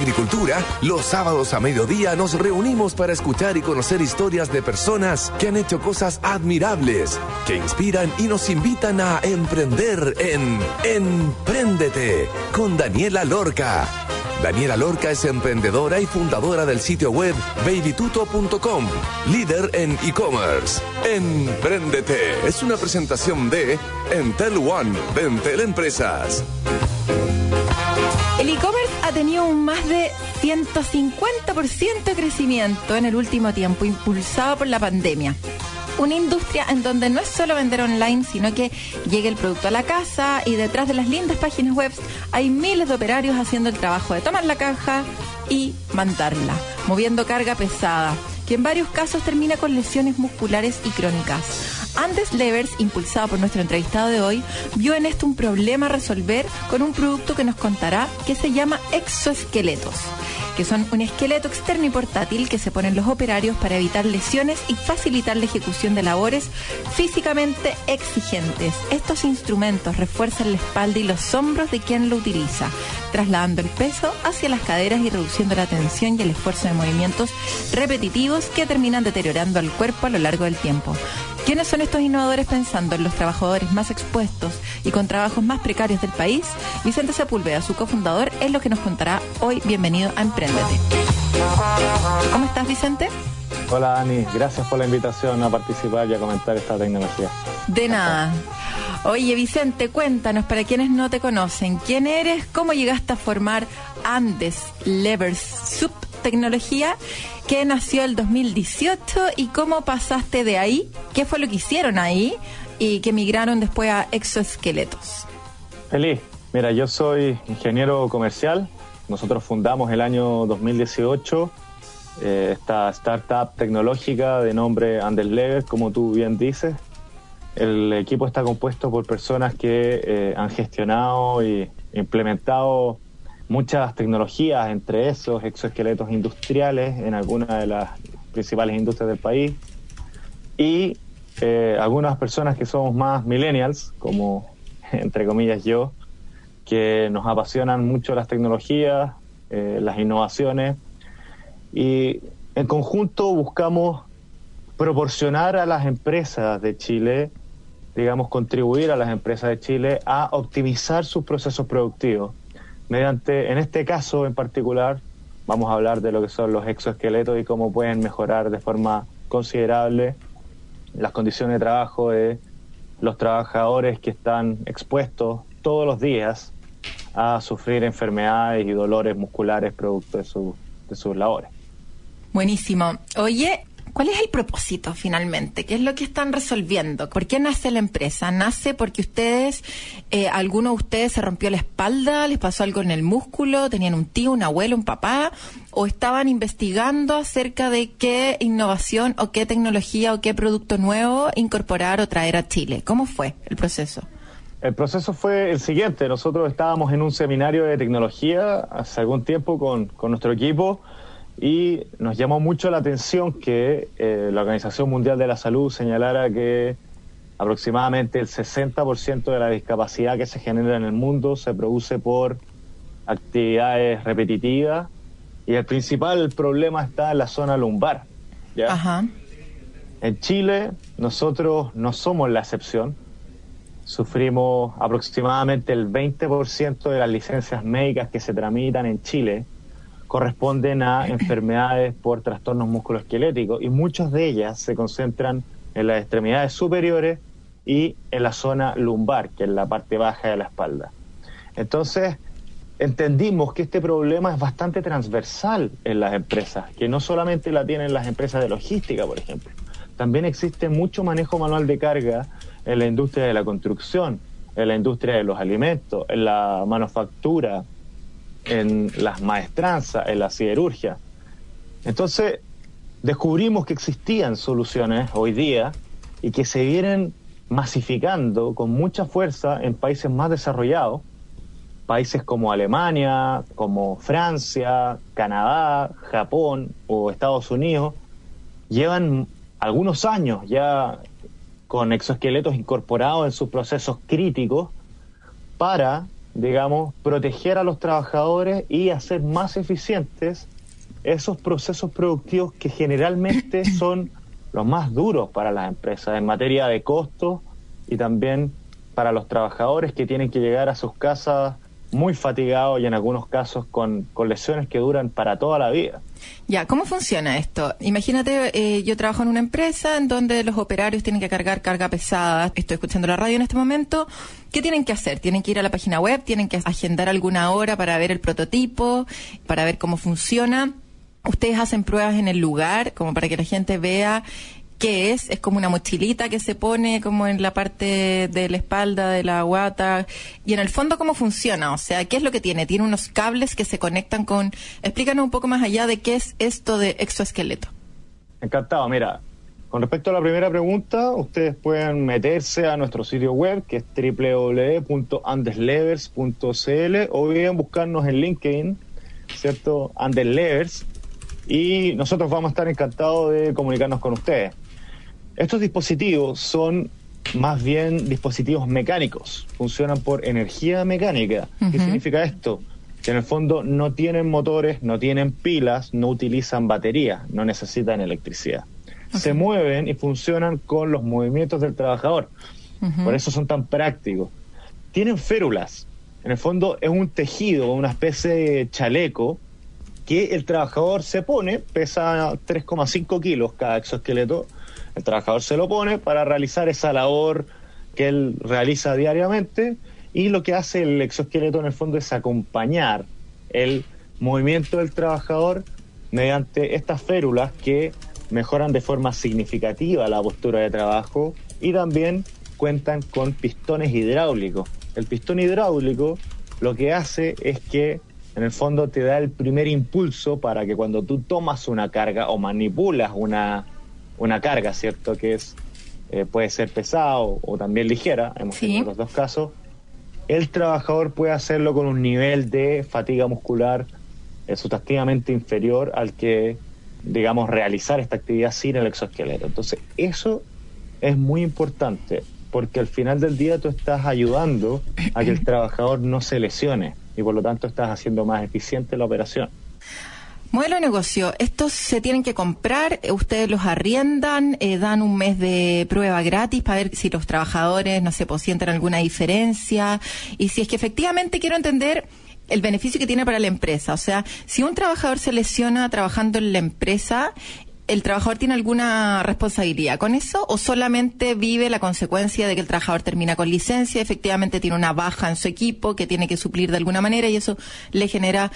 agricultura, los sábados a mediodía nos reunimos para escuchar y conocer historias de personas que han hecho cosas admirables, que inspiran y nos invitan a emprender en Empréndete con Daniela Lorca. Daniela Lorca es emprendedora y fundadora del sitio web babytuto.com, líder en e-commerce. Empréndete es una presentación de Entel One de Entel Empresas. El e-commerce ha tenido un más de 150% de crecimiento en el último tiempo, impulsado por la pandemia. Una industria en donde no es solo vender online, sino que llegue el producto a la casa y detrás de las lindas páginas web hay miles de operarios haciendo el trabajo de tomar la caja y mandarla, moviendo carga pesada, que en varios casos termina con lesiones musculares y crónicas. Andes Levers, impulsado por nuestro entrevistado de hoy, vio en esto un problema a resolver con un producto que nos contará que se llama exoesqueletos que son un esqueleto externo y portátil que se ponen los operarios para evitar lesiones y facilitar la ejecución de labores físicamente exigentes. Estos instrumentos refuerzan la espalda y los hombros de quien lo utiliza, trasladando el peso hacia las caderas y reduciendo la tensión y el esfuerzo de movimientos repetitivos que terminan deteriorando al cuerpo a lo largo del tiempo. ¿Quiénes son estos innovadores pensando en los trabajadores más expuestos y con trabajos más precarios del país? Vicente Sepúlveda, su cofundador, es lo que nos contará hoy. Bienvenido a Emprendete. ¿Cómo estás, Vicente? Hola, Dani. Gracias por la invitación a participar y a comentar esta tecnología. De nada. Oye, Vicente, cuéntanos, para quienes no te conocen, ¿quién eres? ¿Cómo llegaste a formar Andes Levers Sub Tecnología? ¿Qué nació el 2018 y cómo pasaste de ahí? ¿Qué fue lo que hicieron ahí y que migraron después a exoesqueletos? Feliz. Mira, yo soy ingeniero comercial. Nosotros fundamos el año 2018 eh, esta startup tecnológica de nombre Underlever, como tú bien dices. El equipo está compuesto por personas que eh, han gestionado y implementado muchas tecnologías, entre esos exoesqueletos industriales en algunas de las principales industrias del país. Y eh, algunas personas que somos más millennials, como entre comillas yo, que nos apasionan mucho las tecnologías, eh, las innovaciones. Y en conjunto buscamos proporcionar a las empresas de Chile, digamos, contribuir a las empresas de Chile a optimizar sus procesos productivos mediante, en este caso en particular, vamos a hablar de lo que son los exoesqueletos y cómo pueden mejorar de forma considerable las condiciones de trabajo de los trabajadores que están expuestos todos los días a sufrir enfermedades y dolores musculares producto de, de sus labores. Buenísimo. Oye, ¿Cuál es el propósito finalmente? ¿Qué es lo que están resolviendo? ¿Por qué nace la empresa? ¿Nace porque ustedes, eh, alguno de ustedes se rompió la espalda, les pasó algo en el músculo, tenían un tío, un abuelo, un papá, o estaban investigando acerca de qué innovación o qué tecnología o qué producto nuevo incorporar o traer a Chile? ¿Cómo fue el proceso? El proceso fue el siguiente. Nosotros estábamos en un seminario de tecnología hace algún tiempo con, con nuestro equipo y nos llamó mucho la atención que eh, la Organización Mundial de la Salud señalara que aproximadamente el 60% de la discapacidad que se genera en el mundo se produce por actividades repetitivas y el principal problema está en la zona lumbar. En Chile nosotros no somos la excepción. Sufrimos aproximadamente el 20% de las licencias médicas que se tramitan en Chile corresponden a enfermedades por trastornos musculoesqueléticos y muchas de ellas se concentran en las extremidades superiores y en la zona lumbar, que es la parte baja de la espalda. Entonces, entendimos que este problema es bastante transversal en las empresas, que no solamente la tienen las empresas de logística, por ejemplo. También existe mucho manejo manual de carga en la industria de la construcción, en la industria de los alimentos, en la manufactura, en las maestranzas, en la siderurgia. Entonces, descubrimos que existían soluciones hoy día y que se vienen masificando con mucha fuerza en países más desarrollados, países como Alemania, como Francia, Canadá, Japón o Estados Unidos, llevan algunos años ya con exoesqueletos incorporados en sus procesos críticos para digamos, proteger a los trabajadores y hacer más eficientes esos procesos productivos que generalmente son los más duros para las empresas en materia de costos y también para los trabajadores que tienen que llegar a sus casas muy fatigados y en algunos casos con, lesiones que duran para toda la vida. Ya, ¿cómo funciona esto? Imagínate, eh, yo trabajo en una empresa en donde los operarios tienen que cargar carga pesada. Estoy escuchando la radio en este momento. ¿Qué tienen que hacer? ¿Tienen que ir a la página web? ¿Tienen que agendar alguna hora para ver el prototipo? ¿Para ver cómo funciona? Ustedes hacen pruebas en el lugar, como para que la gente vea qué es. Es como una mochilita que se pone como en la parte de la espalda, de la guata. Y en el fondo, ¿cómo funciona? O sea, ¿qué es lo que tiene? Tiene unos cables que se conectan con... Explícanos un poco más allá de qué es esto de exoesqueleto. Encantado. Mira, con respecto a la primera pregunta, ustedes pueden meterse a nuestro sitio web, que es www.andeslevers.cl, o bien buscarnos en LinkedIn, ¿cierto? Andeslevers, y nosotros vamos a estar encantados de comunicarnos con ustedes. Estos dispositivos son más bien dispositivos mecánicos, funcionan por energía mecánica. ¿Qué significa esto? Que en el fondo no tienen motores, no tienen pilas, no utilizan batería, no necesitan electricidad. Se mueven y funcionan con los movimientos del trabajador. Por eso son tan prácticos. Tienen férulas. En el fondo es un tejido, una especie de chaleco que el trabajador se pone, pesa 3,5 kilos cada exoesqueleto, el trabajador se lo pone para realizar esa labor que él realiza diariamente y lo que hace el exoesqueleto en el fondo es acompañar el movimiento del trabajador mediante estas férulas que mejoran de forma significativa la postura de trabajo y también cuentan con pistones hidráulicos. El pistón hidráulico lo que hace es que en el fondo te da el primer impulso para que cuando tú tomas una carga o manipulas una, una carga, ¿cierto? Que es eh, puede ser pesado o también ligera, hemos tenido los dos casos, el trabajador puede hacerlo con un nivel de fatiga muscular eh, sustantivamente inferior al que, digamos, realizar esta actividad sin el exoesqueleto. Entonces, eso es muy importante porque al final del día tú estás ayudando a que el trabajador no se lesione y por lo tanto estás haciendo más eficiente la operación. Modelo de negocio, estos se tienen que comprar, ustedes los arriendan, eh, dan un mes de prueba gratis para ver si los trabajadores, no sé, pues sienten alguna diferencia y si es que efectivamente quiero entender el beneficio que tiene para la empresa. O sea, si un trabajador se lesiona trabajando en la empresa, ¿el trabajador tiene alguna responsabilidad con eso o solamente vive la consecuencia de que el trabajador termina con licencia, efectivamente tiene una baja en su equipo que tiene que suplir de alguna manera y eso le genera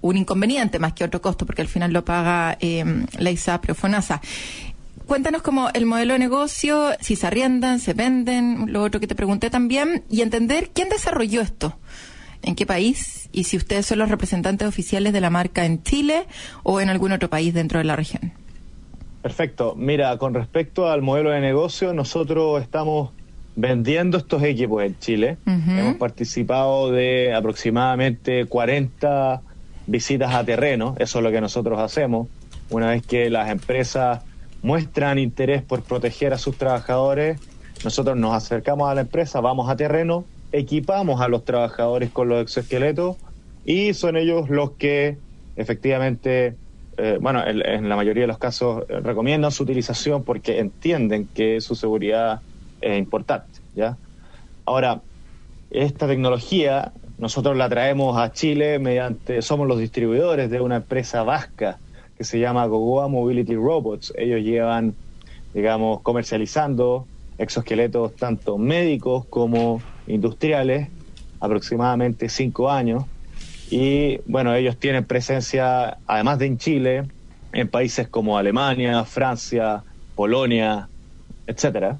un inconveniente más que otro costo porque al final lo paga eh, la ISAPRE o FONASA? Cuéntanos como el modelo de negocio, si se arriendan, se venden, lo otro que te pregunté también, y entender quién desarrolló esto, en qué país, y si ustedes son los representantes oficiales de la marca en Chile o en algún otro país dentro de la región. Perfecto. Mira, con respecto al modelo de negocio, nosotros estamos vendiendo estos equipos en Chile. Hemos participado de aproximadamente 40 visitas a terreno. Eso es lo que nosotros hacemos. Una vez que las empresas muestran interés por proteger a sus trabajadores, nosotros nos acercamos a la empresa, vamos a terreno, equipamos a los trabajadores con los exoesqueletos y son ellos los que efectivamente eh, bueno, en, la mayoría de los casos eh, recomiendan su utilización porque entienden que su seguridad es importante, ¿ya? Ahora, esta tecnología nosotros la traemos a Chile mediante, somos los distribuidores de una empresa vasca que se llama Gogoa Mobility Robots. Ellos llevan, digamos, comercializando exoesqueletos tanto médicos como industriales aproximadamente cinco años y bueno, ellos tienen presencia, además de en Chile, en países como Alemania, Francia, Polonia, etcétera.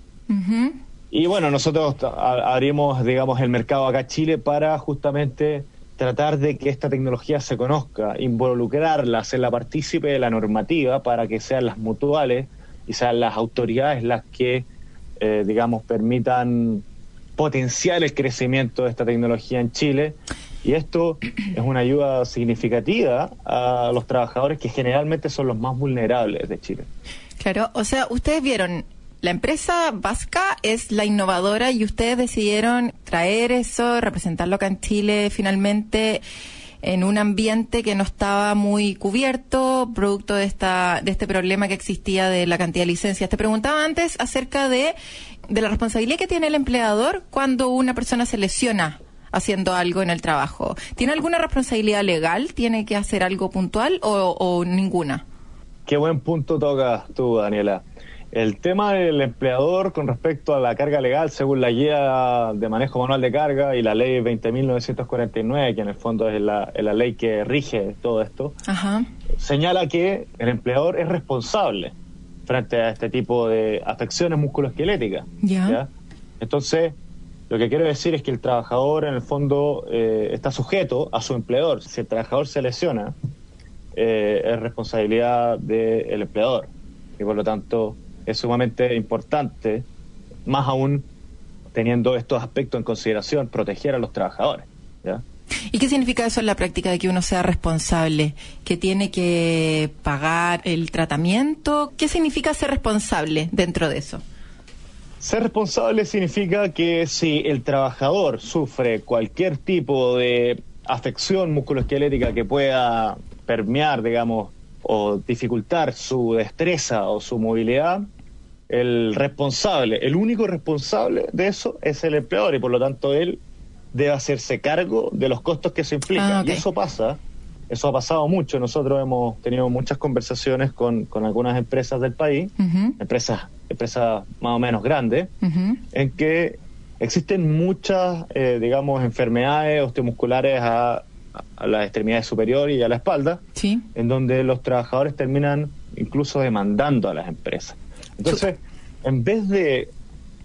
Y bueno, nosotros abrimos, digamos, el mercado acá en Chile para justamente tratar de que esta tecnología se conozca, involucrarla, hacerla partícipe de la normativa para que sean las mutuales y sean las autoridades las que, eh, digamos, permitan potenciar el crecimiento de esta tecnología en Chile y esto es una ayuda significativa a los trabajadores que generalmente son los más vulnerables de Chile. Claro, o sea, ustedes vieron la empresa Vasca es la innovadora y ustedes decidieron traer eso, representarlo acá en Chile finalmente en un ambiente que no estaba muy cubierto, producto de esta de este problema que existía de la cantidad de licencias. Te preguntaba antes acerca de, de la responsabilidad que tiene el empleador cuando una persona se lesiona haciendo algo en el trabajo. ¿Tiene alguna responsabilidad legal? ¿Tiene que hacer algo puntual o, o ninguna? Qué buen punto tocas tú, Daniela. El tema del empleador con respecto a la carga legal, según la guía de manejo manual de carga y la ley 20.949, que en el fondo es la, la, ley que rige todo esto, Ajá. señala que el empleador es responsable frente a este tipo de afecciones musculoesqueléticas. ¿ya? Entonces, lo que quiero decir es que el trabajador en el fondo eh, está sujeto a su empleador. Si el trabajador se lesiona, eh, es responsabilidad del empleador y por lo tanto es sumamente importante, más aún teniendo estos aspectos en consideración, proteger a los trabajadores. ¿Y qué significa eso en la práctica de que uno sea responsable? ¿Que tiene que pagar el tratamiento? ¿Qué significa ser responsable dentro de eso? Ser responsable significa que si el trabajador sufre cualquier tipo de afección musculoesquelética que pueda permear, digamos, o dificultar su destreza o su movilidad, el responsable, el único responsable de eso es el empleador y por lo tanto él debe hacerse cargo de los costos que eso implica. Ah, okay. Y eso pasa, eso ha pasado mucho. Nosotros hemos tenido muchas conversaciones con, con algunas empresas del país, uh -huh. empresas, empresas más o menos grandes, uh -huh. en que existen muchas, eh, digamos, enfermedades osteomusculares a, a las extremidades superiores y a la espalda, sí. en donde los trabajadores terminan incluso demandando a las empresas. Entonces, en vez de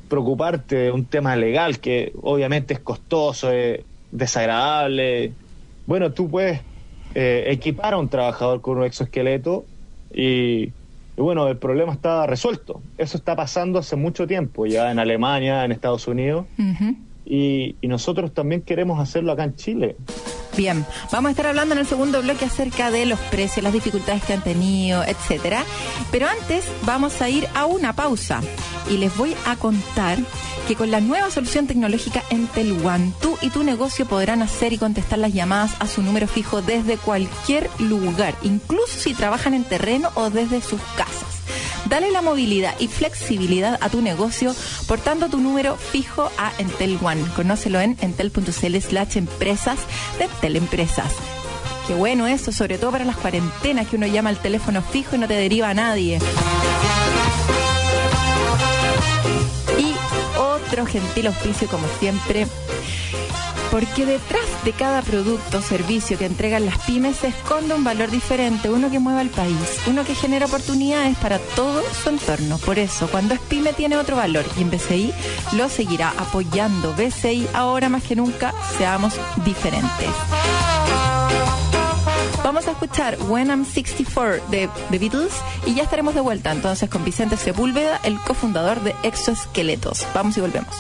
preocuparte de un tema legal que obviamente es costoso, es desagradable, bueno, tú puedes eh, equipar a un trabajador con un exoesqueleto y, bueno, el problema está resuelto. Eso está pasando hace mucho tiempo, ya en Alemania, en Estados Unidos. Y, nosotros también queremos hacerlo acá en Chile. Bien, vamos a estar hablando en el segundo bloque acerca de los precios, las dificultades que han tenido, etcétera. Pero antes vamos a ir a una pausa y les voy a contar que con la nueva solución tecnológica Entel One, tú y tu negocio podrán hacer y contestar las llamadas a su número fijo desde cualquier lugar, incluso si trabajan en terreno o desde sus casas. Dale la movilidad y flexibilidad a tu negocio portando tu número fijo a Entel One. Conócelo en entel.cl slash empresas de Entel Empresas. Qué bueno eso, sobre todo para las cuarentenas que uno llama al teléfono fijo y no te deriva a nadie. Y otro gentil auspicio como siempre porque detrás de cada producto o servicio que entregan las pymes se esconde un valor diferente, uno que mueva al país, uno que genera oportunidades para todo su entorno. Por eso, cuando es pyme tiene otro valor y en BCI lo seguirá apoyando. BCI ahora más que nunca, seamos diferentes. Vamos a escuchar When I'm 64 de The Beatles y ya estaremos de vuelta entonces con Vicente Sepúlveda, el cofundador de Exoesqueletos. Vamos y volvemos.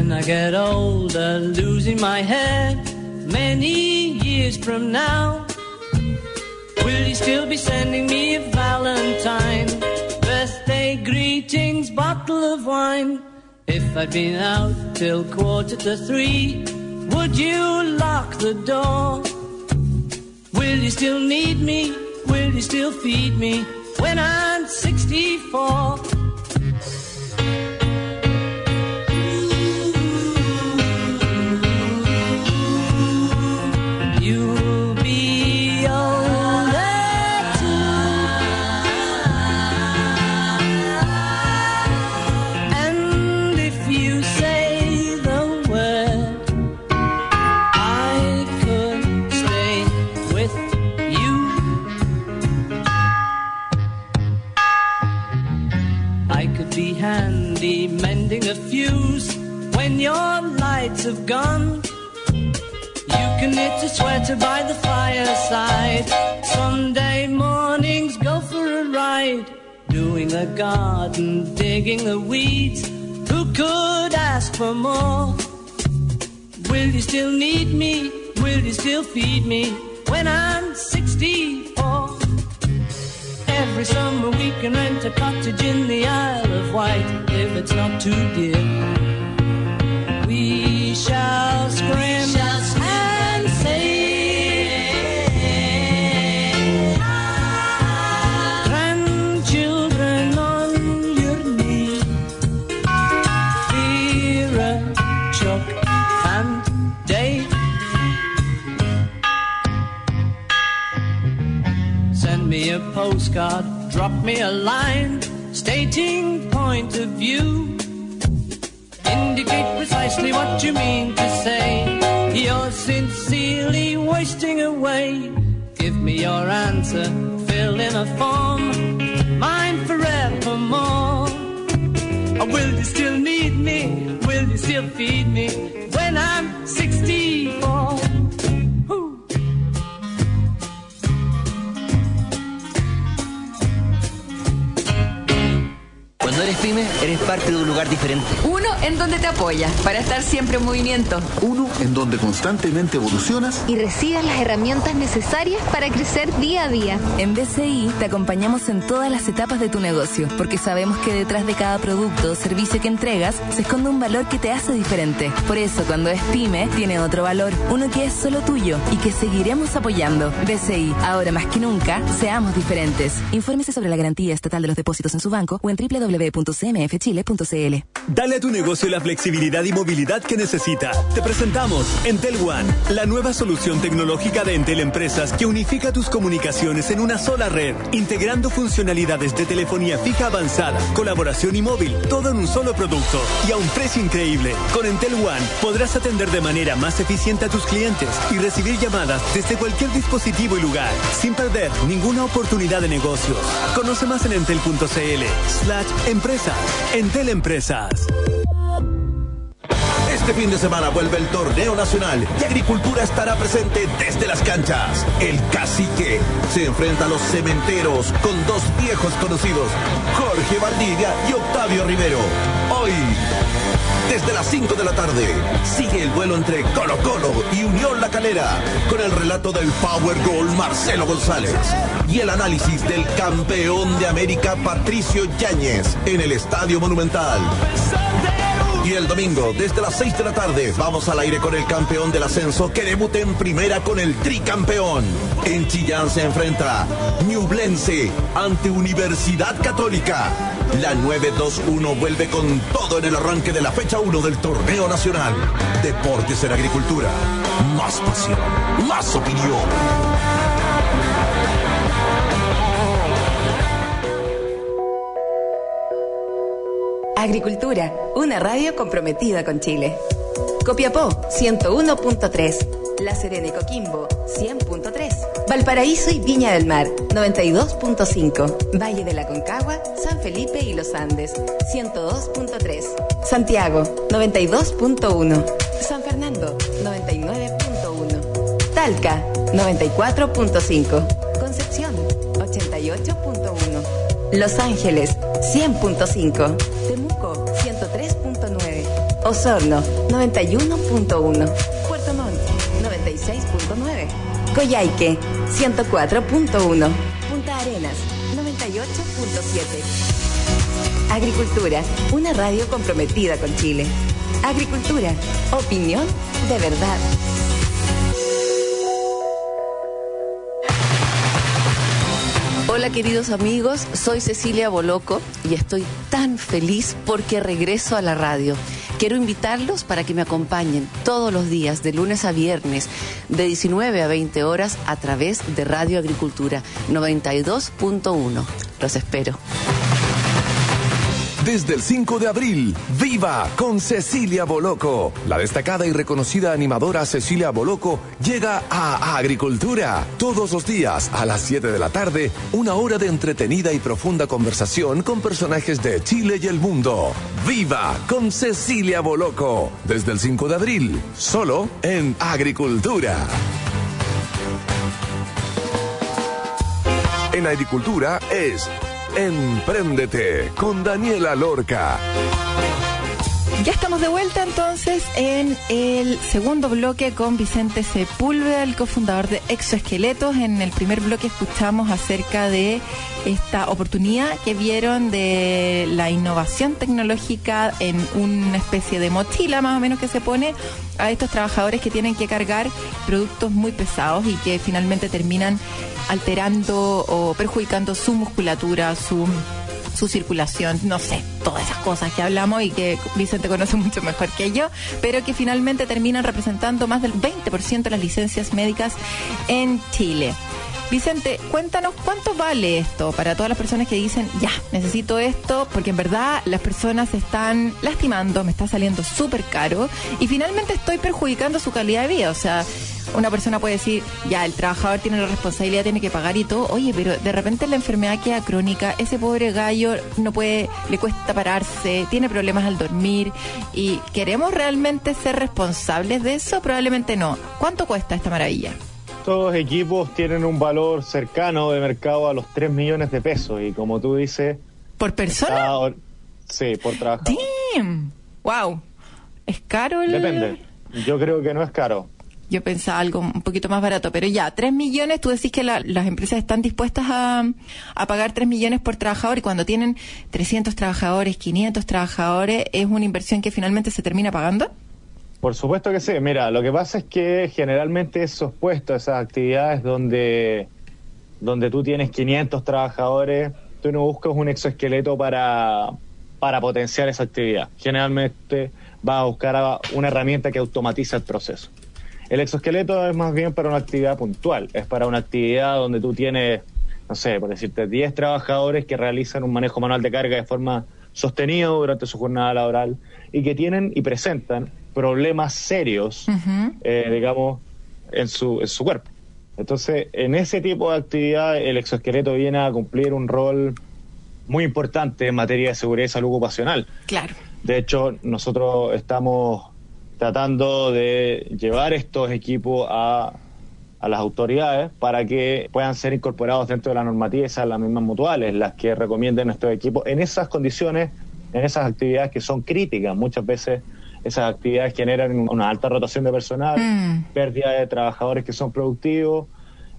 When I get older, losing my head many years from now, will you still be sending me a Valentine? Birthday greetings, bottle of wine. If I'd been out till quarter to three, would you lock the door? Will you still need me? Will you still feed me when I'm 64? Your lights have gone. You can knit a sweater by the fireside. Sunday mornings go for a ride. Doing a garden, digging the weeds. Who could ask for more? Will you still need me? Will you still feed me when I'm 64? Every summer we can rent a cottage in the Isle of Wight if it's not too dear. Scream and say, grandchildren on your knee, Vera, Chuck, and Dave. Send me a postcard, drop me a line, stating point of view. Indicate precisely what you mean to say. You're sincerely wasting away. Give me your answer, fill in a form, mine forevermore. Or will you still need me? Will you still feed me when I'm 64? Pyme, eres parte de un lugar diferente. Uno en donde te apoya para estar siempre en movimiento. Uno en donde constantemente evolucionas y recibas las herramientas necesarias para crecer día a día. En BCI te acompañamos en todas las etapas de tu negocio, porque sabemos que detrás de cada producto o servicio que entregas se esconde un valor que te hace diferente. Por eso, cuando es pyme, tiene otro valor, uno que es solo tuyo y que seguiremos apoyando. BCI, ahora más que nunca, seamos diferentes. Infórmese sobre la garantía estatal de los depósitos en su banco o en www.cmfchile.cl. Dale a tu negocio la flexibilidad y movilidad que necesita. Te presentamos Entel One, la nueva solución tecnológica de Entel Empresas que unifica tus comunicaciones en una sola red, integrando funcionalidades de telefonía fija avanzada, colaboración y móvil, todo en un solo producto y a un precio increíble. Con Entel One podrás atender de manera más eficiente a tus clientes y recibir llamadas desde cualquier dispositivo y lugar, sin perder ninguna oportunidad de negocios. Conoce más en entel.cl slash empresas. Entel Empresas. Este fin de semana vuelve el torneo nacional y Agricultura estará presente desde las canchas. El cacique se enfrenta a los cementeros con dos viejos conocidos, Jorge Valdivia y Octavio Rivero. Hoy, desde las 5 de la tarde, sigue el duelo entre Colo Colo y Unión La Calera con el relato del Power Goal Marcelo González y el análisis del campeón de América Patricio Yáñez en el Estadio Monumental. Y el domingo, desde las 6 de la tarde, vamos al aire con el campeón del ascenso que debuta en primera con el tricampeón. En Chillán se enfrenta Ñublense ante Universidad Católica. La 921 vuelve con todo en el arranque de la fecha 1 del torneo nacional. Deportes en Agricultura. Más pasión, más opinión. Agricultura, una radio comprometida con Chile. Copiapó, 101.3. La Serena y Coquimbo, 100.3. Valparaíso y Viña del Mar, 92.5. Valle de la Concagua, San Felipe y Los Andes, 102.3. Santiago, 92.1. San Fernando, 99.1. Talca, 94.5. Concepción, 88.1. Los Ángeles, 100.5. Temuco, 103.9. Osorno, 91.1. Puerto Montt, 96.9. Coyhaique, 104.1. Punta Arenas, 98.7. Agricultura, una radio comprometida con Chile. Agricultura, opinión de verdad. Hola queridos amigos, soy Cecilia Boloco y estoy tan feliz porque regreso a la radio. Quiero invitarlos para que me acompañen todos los días, de lunes a viernes, de 19 a 20 horas, a través de Radio Agricultura 92.1. Los espero. Desde el 5 de abril, viva con Cecilia Boloco. La destacada y reconocida animadora Cecilia Boloco llega a Agricultura. Todos los días a las 7 de la tarde, una hora de entretenida y profunda conversación con personajes de Chile y el mundo. Viva con Cecilia Boloco. Desde el 5 de abril, solo en Agricultura. En Agricultura es Empréndete con Daniela Lorca. Ya estamos de vuelta entonces en el segundo bloque con Vicente Sepúlveda, el cofundador de Exoesqueletos. En el primer bloque escuchamos acerca de esta oportunidad que vieron de la innovación tecnológica en una especie de mochila más o menos que se pone a estos trabajadores que tienen que cargar productos muy pesados y que finalmente terminan alterando o perjudicando su musculatura, su su circulación, no sé, todas esas cosas que hablamos y que Vicente conoce mucho mejor que yo, pero que finalmente terminan representando más del 20% de las licencias médicas en Chile. Vicente, cuéntanos cuánto vale esto para todas las personas que dicen, ya, necesito esto, porque en verdad las personas se están lastimando, me está saliendo súper caro y finalmente estoy perjudicando su calidad de vida. O sea, una persona puede decir, ya, el trabajador tiene la responsabilidad, tiene que pagar y todo, oye, pero de repente la enfermedad queda crónica, ese pobre gallo no puede, le cuesta pararse, tiene problemas al dormir y queremos realmente ser responsables de eso, probablemente no. ¿Cuánto cuesta esta maravilla? Estos equipos tienen un valor cercano de mercado a los 3 millones de pesos y como tú dices... ¿Por persona? sí, por trabajador. Damn. Wow. ¿Es caro el...? Depende. Yo creo que no es caro. Yo pensaba algo un poquito más barato, pero ya, 3 millones, tú decís que la- las empresas están dispuestas a, a pagar 3 millones por trabajador y cuando tienen 300 trabajadores, 500 trabajadores, ¿es una inversión que finalmente se termina pagando? Por supuesto que sí. Mira, lo que pasa es que generalmente esos puestos, esas actividades donde, donde tú tienes 500 trabajadores, tú no buscas un exoesqueleto para, para potenciar esa actividad. Generalmente vas a buscar una herramienta que automatiza el proceso. El exoesqueleto es más bien para una actividad puntual, es para una actividad donde tú tienes, no sé, por decirte, 10 trabajadores que realizan un manejo manual de carga de forma sostenida durante su jornada laboral y que tienen y presentan problemas serios, eh, digamos, en su, en su cuerpo. Entonces, en ese tipo de actividad, el exoesqueleto viene a cumplir un rol muy importante en materia de seguridad y salud ocupacional. Claro. De hecho, nosotros estamos tratando de llevar estos equipos a, a las autoridades para que puedan ser incorporados dentro de la normativa, esas las mismas mutuales, las que recomienden estos equipos en esas condiciones, en esas actividades que son críticas. Muchas veces esas actividades generan una alta rotación de personal, Mm. pérdida de trabajadores que son productivos,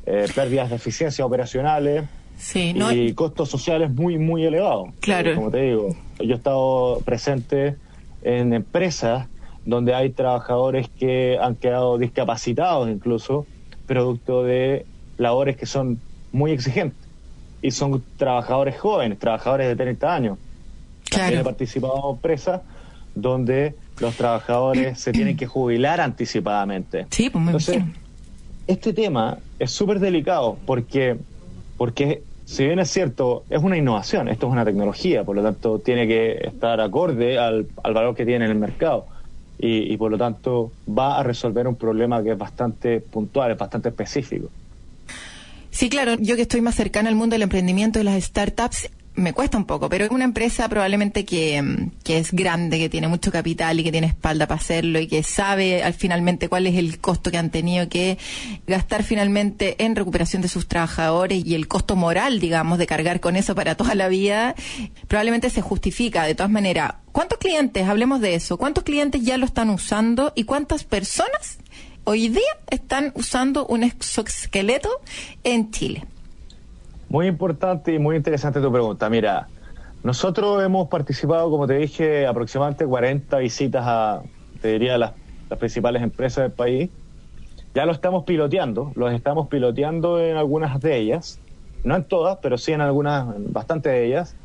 eh, pérdidas de eficiencias operacionales Sí, no, y costos sociales muy, muy elevados. Claro. Eh, Como te digo, yo he estado presente en empresas donde hay trabajadores que han quedado discapacitados incluso, producto de labores que son muy exigentes. Y son trabajadores jóvenes, trabajadores de 30 años. También he participado en empresas donde los trabajadores se tienen que jubilar anticipadamente. Sí, pues me Entonces, imagino. este tema es súper delicado porque, porque si bien es cierto, es una innovación, esto es una tecnología, por lo tanto tiene que estar acorde al, al valor que tiene en el mercado y, y por lo tanto va a resolver un problema que es bastante puntual, es bastante específico. Sí, claro, yo que estoy más cercana al mundo del emprendimiento y las startups, me cuesta un poco, pero una empresa probablemente que, que es grande, que tiene mucho capital y que tiene espalda para hacerlo y que sabe al finalmente cuál es el costo que han tenido que gastar finalmente en recuperación de sus trabajadores y el costo moral, digamos, de cargar con eso para toda la vida, probablemente se justifica. De todas maneras, ¿cuántos clientes, hablemos de eso, cuántos clientes ya lo están usando y cuántas personas hoy día están usando un exoesqueleto en Chile? Muy importante y muy interesante tu pregunta. Mira, nosotros hemos participado, como te dije, aproximadamente 40 visitas a, te diría, las, principales empresas del país. Ya lo estamos piloteando, los estamos piloteando en algunas de ellas, no en todas, pero sí en algunas, en bastante de ellas.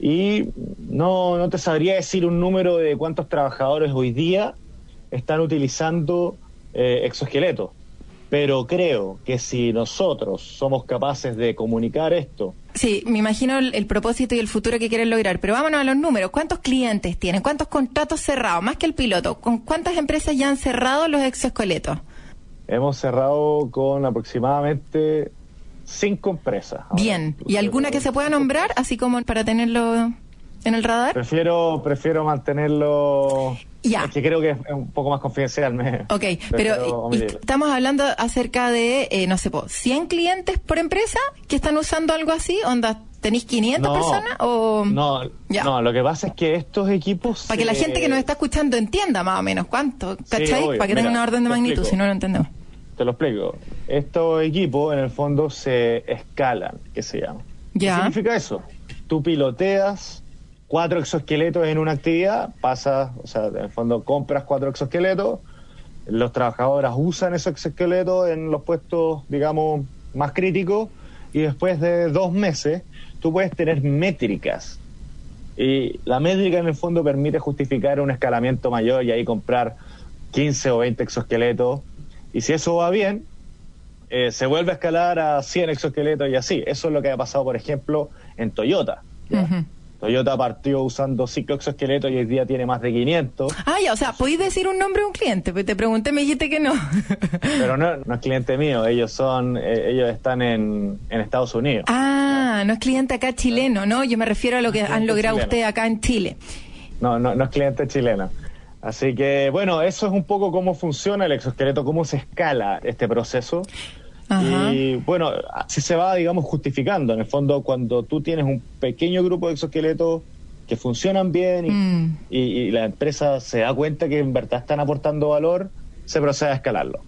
Y no, no te sabría decir un número de cuántos trabajadores hoy día están utilizando eh, exoesqueletos. Pero creo que si nosotros somos capaces de comunicar esto Sí, me imagino el, el propósito y el futuro que quieren lograr, pero vámonos a los números. ¿Cuántos clientes tienen? ¿Cuántos contratos cerrados? Más que el piloto, ¿con cuántas empresas ya han cerrado los exoesqueletos? Hemos cerrado con aproximadamente cinco empresas. Bien, ¿y alguna que se pueda nombrar, así como para tenerlo en el radar? Prefiero, prefiero mantenerlo. Ya. Es que creo que es un poco más confidencial. Me, Ok, pero y- estamos hablando acerca de, eh, no sé, po, 100 clientes por empresa que están usando algo así, onda ¿Tenéis 500 No, personas o...? No, Ya. no, lo que pasa es que estos equipos... Para que la gente que nos está escuchando entienda más o menos cuánto, ¿cachai? obvio. Para que tenga Mira, una orden de magnitud, explico. si no lo entendemos. Te lo explico. Estos equipos, en el fondo, se escalan, que se llama. Ya. ¿Qué significa eso? Tú piloteas cuatro exoesqueletos en una actividad, pasas, o sea, en el fondo compras cuatro exoesqueletos, los trabajadores usan esos exoesqueletos en los puestos, digamos, más críticos, y después de dos meses tú puedes tener métricas. Y la métrica en el fondo permite justificar un escalamiento mayor y ahí comprar 15 o 20 exoesqueletos. Y si eso va bien, eh, se vuelve a escalar a 100 exoesqueletos y así. Eso es lo que ha pasado, por ejemplo, en Toyota. Ujú. Toyota partió usando 5 exoesqueletos y hoy día tiene más de 500, Ah, ya, o sea, ¿podéis decir un nombre de un cliente? Pues te pregunté, me dijiste que no. pero no, no es cliente mío, ellos son, eh, ellos están en, en Estados Unidos. Ah, no es cliente acá chileno, ¿no? Yo me refiero a lo que han logrado ustedes acá en Chile. No, no, no es cliente chileno. Así que, bueno, eso es un poco cómo funciona el exoesqueleto, cómo se escala este proceso. Ajá. Y bueno, así se va, digamos, justificando. En el fondo, cuando tú tienes un pequeño grupo de exoesqueletos que funcionan bien y, Mm. y- y la empresa se da cuenta que en verdad están aportando valor, se procede a escalarlo.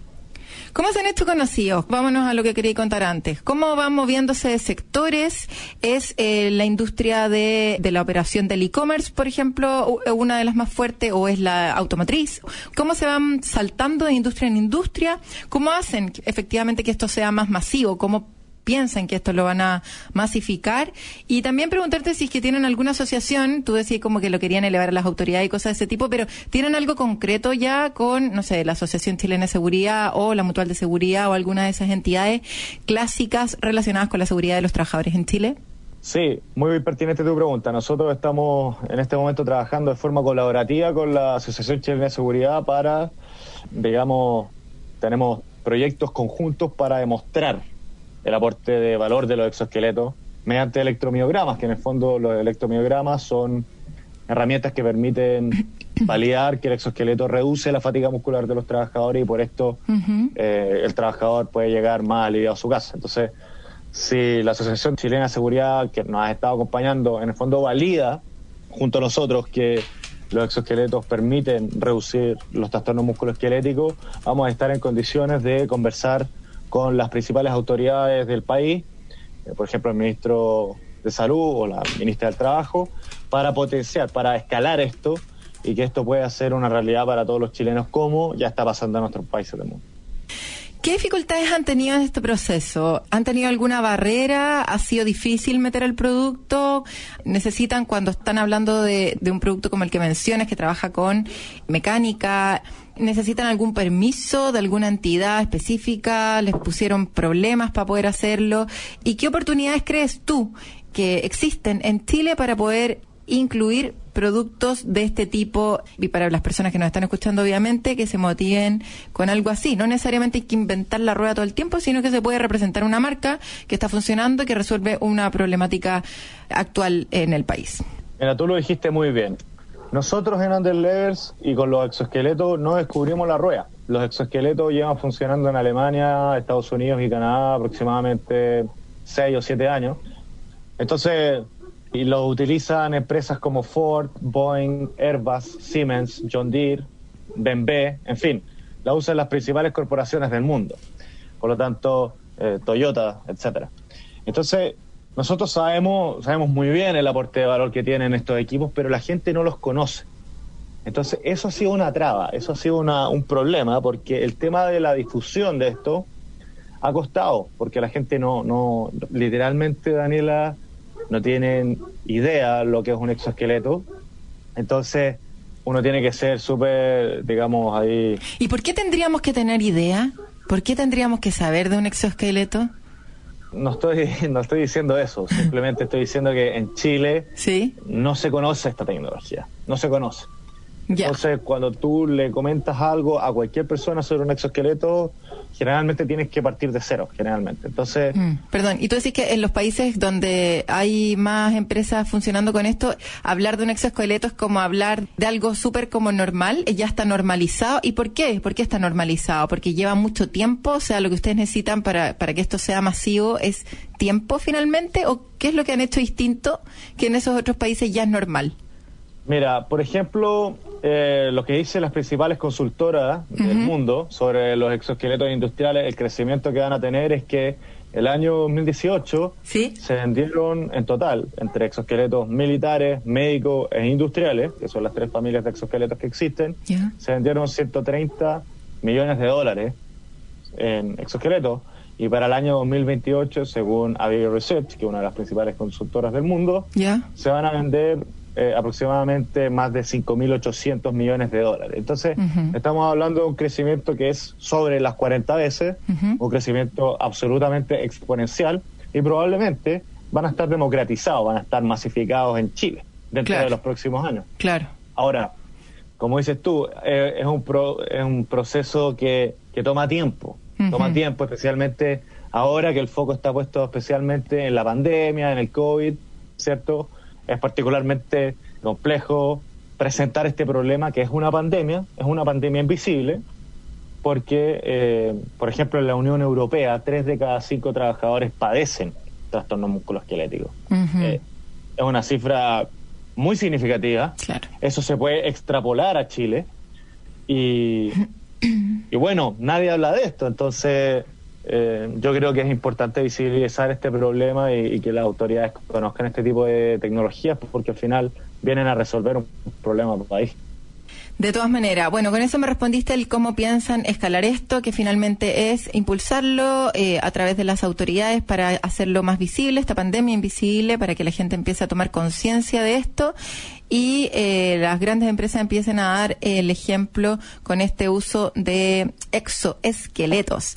¿Cómo se han hecho conocidos? Vámonos a lo que quería contar antes. ¿Cómo van moviéndose de sectores? ¿Es eh, la industria de, de la operación del e-commerce, por ejemplo, u- una de las más fuertes, o es la automotriz? ¿Cómo se van saltando de industria en industria? ¿Cómo hacen efectivamente que esto sea más masivo? ¿Cómo piensan que esto lo van a masificar? Y también preguntarte si es que tienen alguna asociación, tú decías como que lo querían elevar a las autoridades y cosas de ese tipo, pero ¿tienen algo concreto ya con, no sé, la Asociación Chilena de Seguridad o la Mutual de Seguridad o alguna de esas entidades clásicas relacionadas con la seguridad de los trabajadores en Chile? Sí, muy pertinente tu pregunta. Nosotros estamos en este momento trabajando de forma colaborativa con la Asociación Chilena de Seguridad para, digamos, tenemos proyectos conjuntos para demostrar el aporte de valor de los exoesqueletos mediante electromiogramas, que en el fondo los electromiogramas son herramientas que permiten validar que el exoesqueleto reduce la fatiga muscular de los trabajadores y por esto eh, el trabajador puede llegar más aliviado a su casa. Entonces, si la Asociación Chilena de Seguridad, que nos ha estado acompañando, en el fondo valida junto a nosotros que los exoesqueletos permiten reducir los trastornos musculoesqueléticos, vamos a estar en condiciones de conversar con las principales autoridades del país, eh, por ejemplo el ministro de Salud o la ministra del Trabajo, para potenciar, para escalar esto y que esto pueda ser una realidad para todos los chilenos como ya está pasando en otros países del mundo. ¿Qué dificultades han tenido en este proceso? ¿Han tenido alguna barrera? ¿Ha sido difícil meter el producto? ¿Necesitan, cuando están hablando de, de un producto como el que mencionas, que trabaja con mecánica, necesitan algún permiso de alguna entidad específica? ¿Les pusieron problemas para poder hacerlo? ¿Y qué oportunidades crees tú que existen en Chile para poder incluir productos de este tipo y para las personas que nos están escuchando obviamente que se motiven con algo así no necesariamente hay que inventar la rueda todo el tiempo sino que se puede representar una marca que está funcionando y que resuelve una problemática actual en el país Mira, tú lo dijiste muy bien. Nosotros en Underlevers y con los exoesqueletos no descubrimos la rueda. Los exoesqueletos llevan funcionando en Alemania, Estados Unidos y Canadá aproximadamente 6 o 7 años. Entonces, y los utilizan empresas como Ford, Boeing, Airbus, Siemens, John Deere, BMW, en fin, la usan las principales corporaciones del mundo. Por lo tanto, eh, Toyota, etcétera. Entonces, nosotros sabemos, sabemos muy bien el aporte de valor que tienen estos equipos, pero la gente no los conoce. Entonces, eso ha sido una traba, eso ha sido una- un problema, porque el tema de la difusión de esto ha costado, porque la gente no, no, literalmente, Daniela, no tienen idea lo que es un exoesqueleto. Entonces, uno tiene que ser súper, digamos, ahí. ¿y por qué tendríamos que tener idea? ¿por qué tendríamos que saber de un exoesqueleto? No estoy, no estoy diciendo eso, simplemente estoy diciendo que en Chile sí no se conoce esta tecnología, no se conoce. Entonces, cuando tú le comentas algo a cualquier persona sobre un exoesqueleto, generalmente tienes que partir de cero, generalmente. Entonces, Mm, Perdón, y tú decís que en los países donde hay más empresas funcionando con esto, hablar de un exoesqueleto es como hablar de algo súper como normal, eh, ya está normalizado. ¿Y por qué? ¿Por qué está normalizado? Porque lleva mucho tiempo, o sea, lo que ustedes necesitan para, para que esto sea masivo es tiempo finalmente, o qué es lo que han hecho distinto que en esos otros países ya es normal. Mira, por ejemplo, eh, lo que dicen las principales consultoras del mundo sobre los exoesqueletos industriales, el crecimiento que van a tener es que el año 2018 se vendieron en total entre exoesqueletos militares, médicos e industriales, que son las tres familias de exoesqueletos que existen, se vendieron 130 millones de dólares en exoesqueletos. Y para el año 2028, según Aviv Research, que es una de las principales consultoras del mundo, se van a vender eh, aproximadamente más de 5.800 millones de dólares. Entonces, estamos hablando de un crecimiento que es sobre las 40 veces, un crecimiento absolutamente exponencial y probablemente van a estar democratizados, van a estar masificados en Chile dentro Claro. de los próximos años. Claro. Ahora, como dices tú, eh, es, un pro- es un proceso que, que toma tiempo. Toma tiempo, especialmente ahora que el foco está puesto especialmente en la pandemia, en el COVID, ¿cierto? Es particularmente complejo presentar este problema que es una pandemia, es una pandemia invisible, porque, eh, por ejemplo, en la Unión Europea, tres de cada cinco trabajadores padecen trastornos musculoesqueléticos. Eh, es una cifra muy significativa. Eso se puede extrapolar a Chile. Y, y bueno, nadie habla de esto. Entonces, eh, yo creo que es importante visibilizar este problema y, que las autoridades conozcan este tipo de tecnologías, porque al final vienen a resolver un problema para el país. De todas maneras, bueno, con eso me respondiste el cómo piensan escalar esto, que finalmente es impulsarlo eh, a través de las autoridades para hacerlo más visible, esta pandemia invisible, para que la gente empiece a tomar conciencia de esto y eh, las grandes empresas empiecen a dar el ejemplo con este uso de exoesqueletos.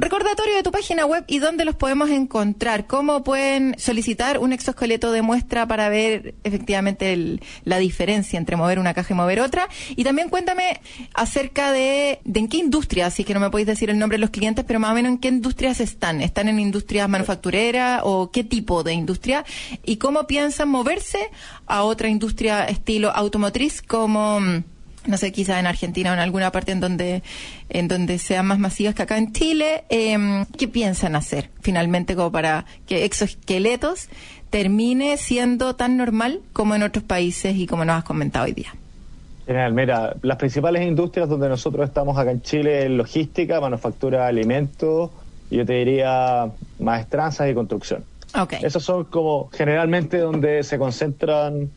Recordatorio de tu página web y dónde los podemos encontrar. ¿Cómo pueden solicitar un exoesqueleto de muestra para ver efectivamente el- la diferencia entre mover una caja y mover otra? Y también cuéntame acerca de, de en qué industria, así que no me podéis decir el nombre de los clientes, pero más o menos en qué industrias están. ¿Están en industrias manufactureras o qué tipo de industria? ¿Y cómo piensan moverse a otra industria estilo automotriz como... no sé, quizás en Argentina o en alguna parte en donde, en donde sean más masivas que acá en Chile, eh, ¿qué piensan hacer finalmente como para que exoesqueletos termine siendo tan normal como en otros países y como nos has comentado hoy día? Genial, mira, las principales industrias donde nosotros estamos acá en Chile es logística, manufactura de alimentos, yo te diría maestranzas y construcción. Ok. Esos son como generalmente donde se concentran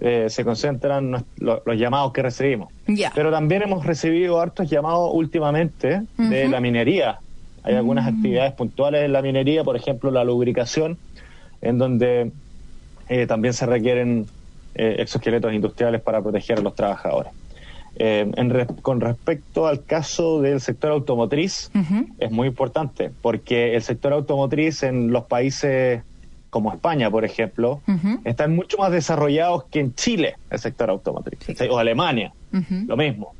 eh, se concentran los llamados que recibimos. Pero también hemos recibido hartos llamados últimamente de la minería. Hay algunas actividades puntuales en la minería, por ejemplo, la lubricación, en donde eh, también se requieren eh, exoesqueletos industriales para proteger a los trabajadores. Eh, en re- con respecto al caso del sector automotriz, es muy importante, porque el sector automotriz en los países como España, por ejemplo, están mucho más desarrollados que en Chile, el sector automotriz, o Alemania, lo mismo.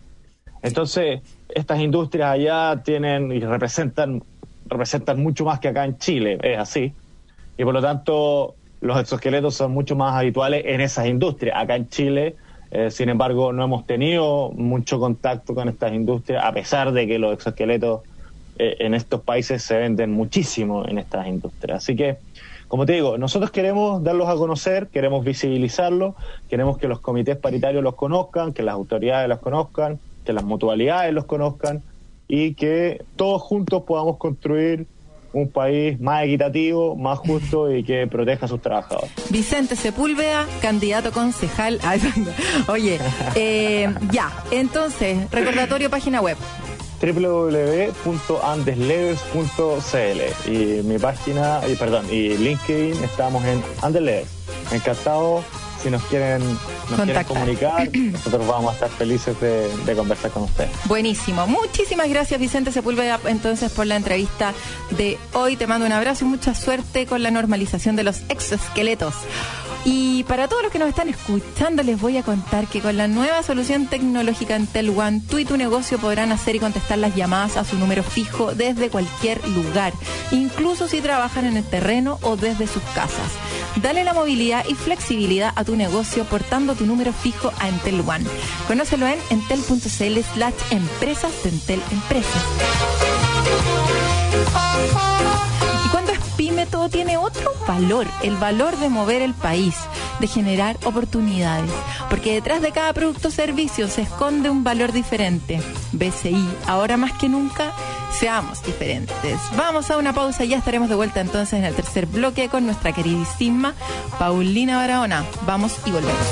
Entonces, estas industrias allá tienen y representan, representan mucho más que acá en Chile, es así. Y por lo tanto, los exoesqueletos son mucho más habituales en esas industrias. Acá en Chile, eh, sin embargo, no hemos tenido mucho contacto con estas industrias, a pesar de que los exoesqueletos eh, en estos países se venden muchísimo en estas industrias. Así que, como te digo, nosotros queremos darlos a conocer, queremos visibilizarlos, queremos que los comités paritarios los conozcan, que las autoridades los conozcan, que las mutualidades los conozcan y que todos juntos podamos construir un país más equitativo, más justo y que proteja a sus trabajadores. Vicente Sepúlveda, candidato concejal. Oye, eh, ya, entonces, recordatorio página web. www.andeslevers.cl y mi página, y perdón, y LinkedIn estamos en Andeslevers. Encantado si nos quieren, nos quieren comunicar, nosotros vamos a estar felices de, de conversar con ustedes. Buenísimo. Muchísimas gracias, Vicente Sepúlveda, entonces, por la entrevista de hoy. Te mando un abrazo y mucha suerte con la normalización de los exoesqueletos. Y para todos los que nos están escuchando, les voy a contar que con la nueva solución tecnológica Entel One, tú y tu negocio podrán hacer y contestar las llamadas a su número fijo desde cualquier lugar, incluso si trabajan en el terreno o desde sus casas. Dale la movilidad y flexibilidad a tu negocio portando tu número fijo a Entel One. Conócelo en entel.cl slash empresas de Entel Empresas. Y cuando es pyme, todo tiene otro valor, el valor de mover el país, de generar oportunidades. Porque detrás de cada producto o servicio se esconde un valor diferente. BCI, ahora más que nunca, seamos diferentes. Vamos a una pausa y ya estaremos de vuelta entonces en el tercer bloque con nuestra queridísima Paulina Barahona. Vamos y volvemos.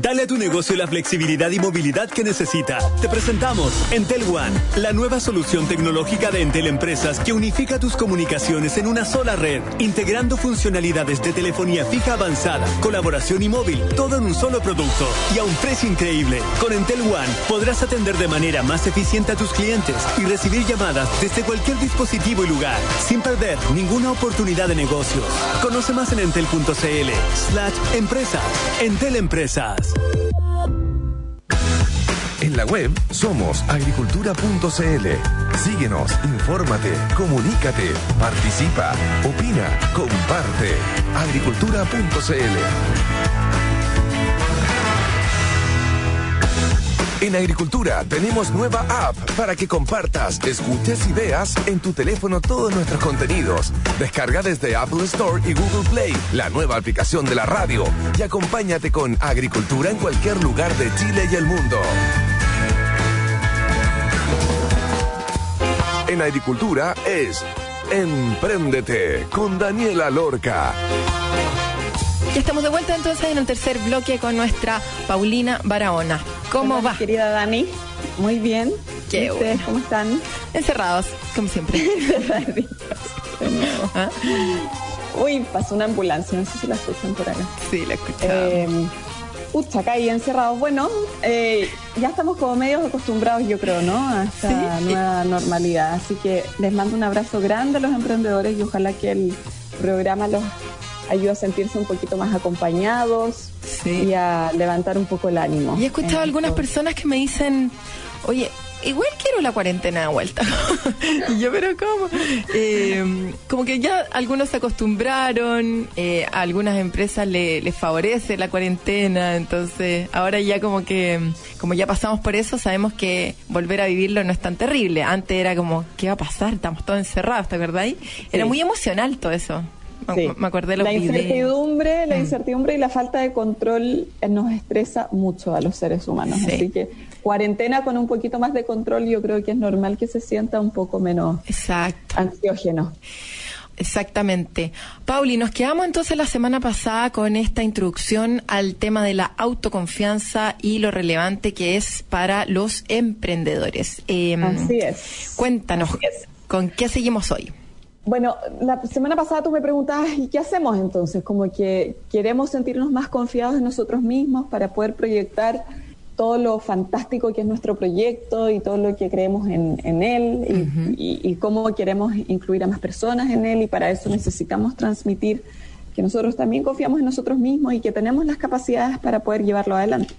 Dale a tu negocio la flexibilidad y movilidad que necesita. Te presentamos Entel One, la nueva solución tecnológica de Entel Empresas que unifica tus comunicaciones en una sola red, integrando funcionalidades de telefonía fija avanzada, colaboración y móvil, todo en un solo producto y a un precio increíble. Con Entel One podrás atender de manera más eficiente a tus clientes y recibir llamadas desde cualquier dispositivo y lugar, sin perder ninguna oportunidad de negocios. Conoce más en entel.cl slash empresas. Entel Empresas. En la web somos agricultura.cl. Síguenos, infórmate, comunícate, participa, opina, comparte. Agricultura.cl. En Agricultura tenemos nueva app para que compartas, escuches y veas en tu teléfono todos nuestros contenidos. Descarga desde Apple Store y Google Play la nueva aplicación de la radio y acompáñate con Agricultura en cualquier lugar de Chile y el mundo. En Agricultura es Empréndete con Daniela Lorca. Ya estamos de vuelta entonces en el tercer bloque con nuestra Paulina Barahona. ¿Cómo Hola, va? Querida Dani, muy bien. Qué ¿Y ¿Ustedes bueno. cómo están? Encerrados, como siempre. De nuevo. ¿Ah? Uy, pasó una ambulancia, no sé si la escuchan por acá. Sí, la escuchamos. Eh, pucha, acá ahí encerrados. Bueno, eh, ya estamos como medios acostumbrados, yo creo, ¿no? A esta Sí. nueva normalidad. Así que les mando un abrazo grande a los emprendedores y ojalá que el programa los ayude a sentirse un poquito más acompañados Sí. y a levantar un poco el ánimo. Y he escuchado algunas personas que me dicen, oye, igual quiero la cuarentena de vuelta. y yo, pero ¿cómo? Eh, como que ya algunos se acostumbraron, eh, a algunas empresas le- les favorece la cuarentena, entonces ahora ya como que, como ya pasamos por eso, sabemos que volver a vivirlo no es tan terrible. Antes era como, ¿qué va a pasar? Estamos todos encerrados, ¿te acordás? Era Sí. muy emocional todo eso. Me- Sí. Me acordé de los la videos. incertidumbre, la Mm. incertidumbre y la falta de control nos estresa mucho a los seres humanos. Sí. Así que cuarentena con un poquito más de control, yo creo que es normal que se sienta un poco menos Exacto. ansiógeno. Exactamente. Pauli, nos quedamos entonces la semana pasada con esta introducción al tema de la autoconfianza y lo relevante que es para los emprendedores. Eh, Así es. Cuéntanos, Así es. ¿con qué seguimos hoy? Bueno, la semana pasada tú me preguntabas, ¿y qué hacemos entonces? Como que queremos sentirnos más confiados en nosotros mismos para poder proyectar todo lo fantástico que es nuestro proyecto y todo lo que creemos en, en él y, y- y cómo queremos incluir a más personas en él y para eso necesitamos transmitir que nosotros también confiamos en nosotros mismos y que tenemos las capacidades para poder llevarlo adelante.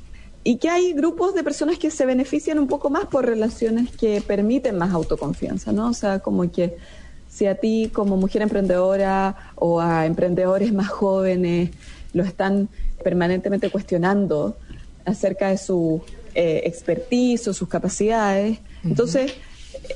Y que hay grupos de personas que se benefician un poco más por relaciones que permiten más autoconfianza, ¿no? O sea, como que si a ti como mujer emprendedora o a emprendedores más jóvenes lo están permanentemente cuestionando acerca de su eh, expertise o sus capacidades, entonces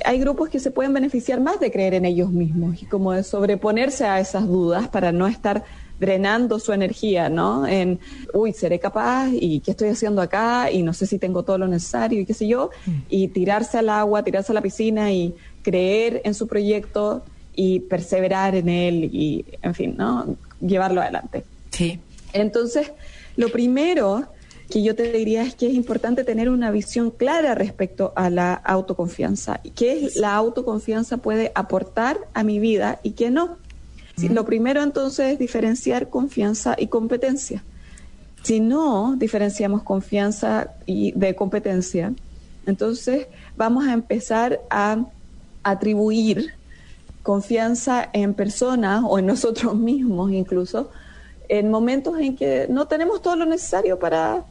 hay grupos que se pueden beneficiar más de creer en ellos mismos y como de sobreponerse a esas dudas para no estar drenando su energía, ¿no? En, uy, seré capaz y qué estoy haciendo acá y no sé si tengo todo lo necesario y qué sé yo, y tirarse al agua, tirarse a la piscina y creer en su proyecto y perseverar en él y, en fin, ¿no? Llevarlo adelante. Sí. Entonces, lo primero que yo te diría es que es importante tener una visión clara respecto a la autoconfianza. ¿Qué es la autoconfianza puede aportar a mi vida y qué no? Lo primero entonces es diferenciar confianza y competencia. Si no diferenciamos confianza y de competencia, entonces vamos a empezar a atribuir confianza en personas o en nosotros mismos incluso en momentos en que no tenemos todo lo necesario para,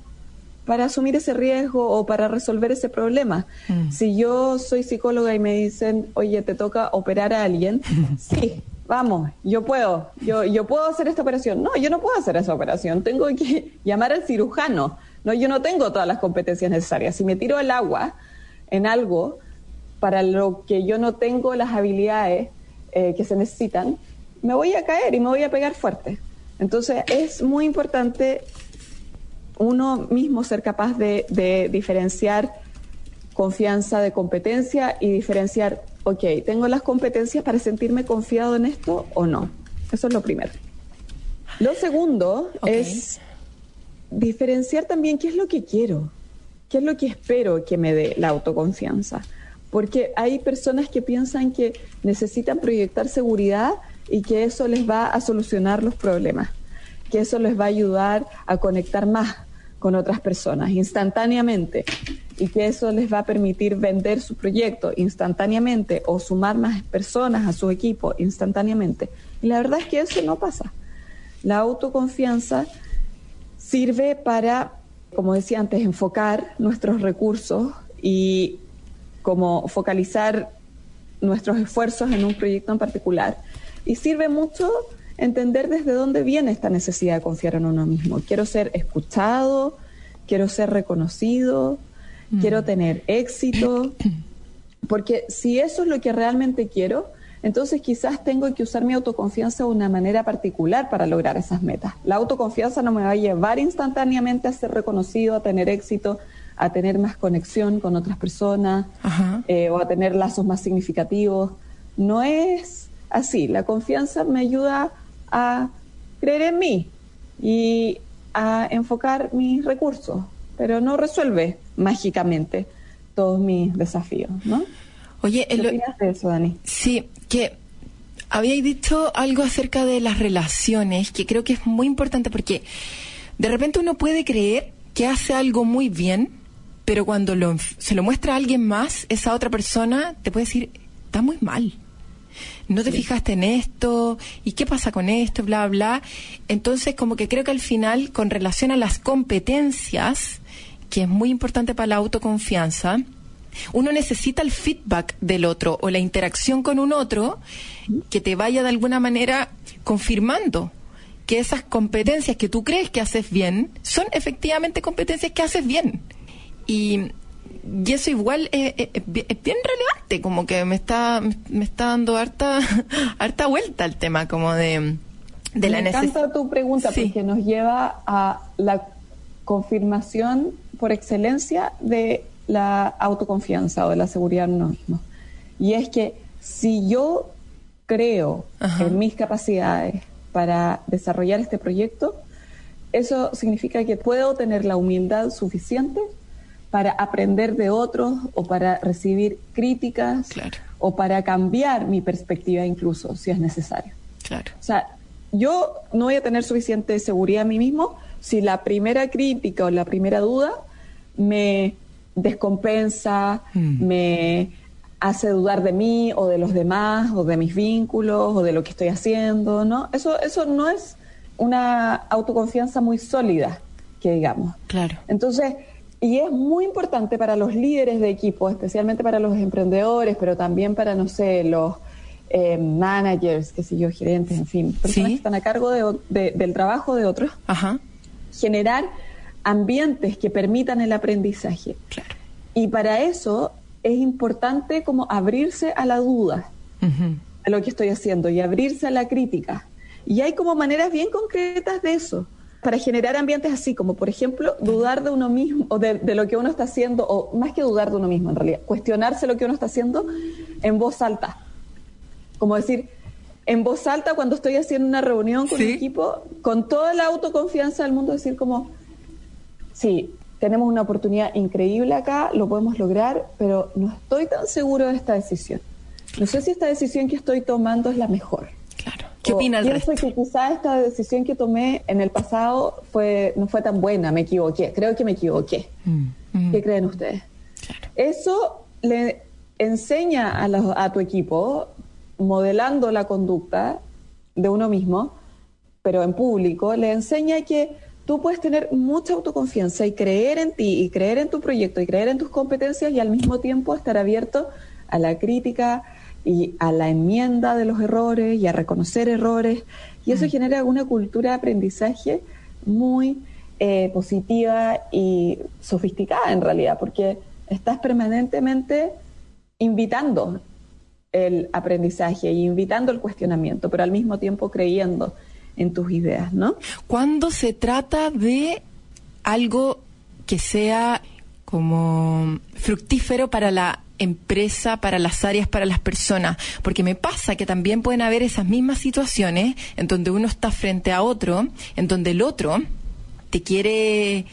para asumir ese riesgo o para resolver ese problema. Mm. Si yo soy psicóloga y me dicen, oye, te toca operar a alguien, sí, vamos, yo puedo, yo, yo puedo hacer esta operación. No, yo no puedo hacer esa operación, tengo que llamar al cirujano. No, yo no tengo todas las competencias necesarias. Si me tiro al agua en algo para lo que yo no tengo las habilidades eh, que se necesitan, me voy a caer y me voy a pegar fuerte. Entonces es muy importante uno mismo ser capaz de, de diferenciar confianza de competencia y diferenciar, ok, ¿tengo las competencias para sentirme confiado en esto o no? Eso es lo primero. Lo segundo es diferenciar también qué es lo que quiero, qué es lo que espero que me dé la autoconfianza. Porque hay personas que piensan que necesitan proyectar seguridad y que eso les va a solucionar los problemas, que eso les va a ayudar a conectar más con otras personas instantáneamente y que eso les va a permitir vender su proyecto instantáneamente o sumar más personas a su equipo instantáneamente. Y la verdad es que eso no pasa. La autoconfianza sirve para, como decía antes, enfocar nuestros recursos y como focalizar nuestros esfuerzos en un proyecto en particular. Y sirve mucho entender desde dónde viene esta necesidad de confiar en uno mismo. Quiero ser escuchado, quiero ser reconocido, quiero tener éxito, porque si eso es lo que realmente quiero, entonces quizás tengo que usar mi autoconfianza de una manera particular para lograr esas metas. La autoconfianza no me va a llevar instantáneamente a ser reconocido, a tener éxito, a tener más conexión con otras personas eh, o a tener lazos más significativos. No es así. La confianza me ayuda a creer en mí y a enfocar mis recursos, pero no resuelve mágicamente todos mis desafíos, ¿no? Oye, ¿qué opinas de eso, Dani? Sí, que habíais dicho algo acerca de las relaciones, que creo que es muy importante porque de repente uno puede creer que hace algo muy bien, pero cuando lo, se lo muestra a alguien más, esa otra persona te puede decir, está muy mal. No te fijaste en esto, y qué pasa con esto, bla, bla. Entonces, como que creo que al final, con relación a las competencias, que es muy importante para la autoconfianza, uno necesita el feedback del otro o la interacción con un otro que te vaya de alguna manera confirmando que esas competencias que tú crees que haces bien son efectivamente competencias que haces bien. Y, y eso igual es, es- es bien relevante, como que me está, me está dando harta, harta vuelta el tema como de, de la Me necesidad. encanta tu pregunta porque nos lleva a la confirmación por excelencia de la autoconfianza o de la seguridad en uno mismo. Y es que si yo creo en mis capacidades para desarrollar este proyecto, eso significa que puedo tener la humildad suficiente para aprender de otros o para recibir críticas o para cambiar mi perspectiva incluso si es necesario. Claro. O sea, yo no voy a tener suficiente seguridad en mí mismo si la primera crítica o la primera duda me descompensa, me hace dudar de mí o de los demás o de mis vínculos o de lo que estoy haciendo, ¿no? Eso, eso no es una autoconfianza muy sólida, que digamos. Claro. Entonces, y es muy importante para los líderes de equipo, especialmente para los emprendedores, pero también para, no sé, los eh, managers, qué sé yo, gerentes, en fin, personas que están a cargo de del trabajo de otros, generar ambientes que permitan el aprendizaje. Y para eso es importante como abrirse a la duda de lo que estoy haciendo y abrirse a la crítica. Y hay como maneras bien concretas de eso, para generar ambientes así, como por ejemplo dudar de uno mismo, o de, de lo que uno está haciendo, o más que dudar de uno mismo en realidad, cuestionarse lo que uno está haciendo en voz alta. Como decir, en voz alta cuando estoy haciendo una reunión con un equipo, con toda la autoconfianza del mundo, decir como, sí, tenemos una oportunidad increíble acá, lo podemos lograr, pero no estoy tan seguro de esta decisión. No sé si esta decisión que estoy tomando es la mejor. ¿Qué opina el pienso que quizás esta decisión que tomé en el pasado fue no fue tan buena, me equivoqué, creo que me equivoqué. ¿Qué creen ustedes? Eso le enseña a, los- a tu equipo, modelando la conducta de uno mismo, pero en público, le enseña que tú puedes tener mucha autoconfianza y creer en ti y creer en tu proyecto y creer en tus competencias y al mismo tiempo estar abierto a la crítica y a la enmienda de los errores y a reconocer errores. Y eso genera una cultura de aprendizaje muy eh, positiva y sofisticada en realidad, porque estás permanentemente invitando el aprendizaje y invitando el cuestionamiento, pero al mismo tiempo creyendo en tus ideas, ¿no? Cuando se trata de algo que sea como fructífero para la empresa, para las áreas, para las personas, porque me pasa que también pueden haber esas mismas situaciones en donde uno está frente a otro, en donde el otro te quiere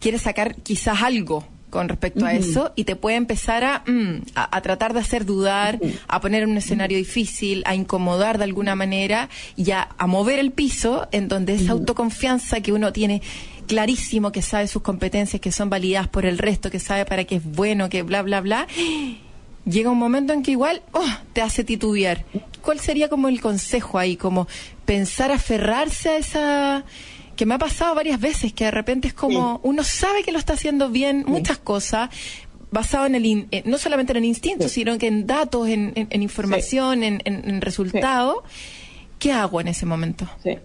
quiere sacar quizás algo con respecto a eso y te puede empezar a, mm, a, a tratar de hacer dudar, a poner en un escenario difícil, a incomodar de alguna manera y a, a mover el piso en donde esa autoconfianza que uno tiene clarísimo, que sabe sus competencias, que son validadas por el resto, que sabe para qué es bueno, que bla, bla, bla, llega un momento en que igual oh, te hace titubear. ¿Cuál sería como el consejo ahí? Como pensar aferrarse a esa que me ha pasado varias veces, que de repente es como uno sabe que lo está haciendo bien, muchas cosas, basado en el, in- eh, no solamente en el instinto, sino que en datos, en, en- en información, en, en, en resultados. ¿Qué hago en ese momento? Sí.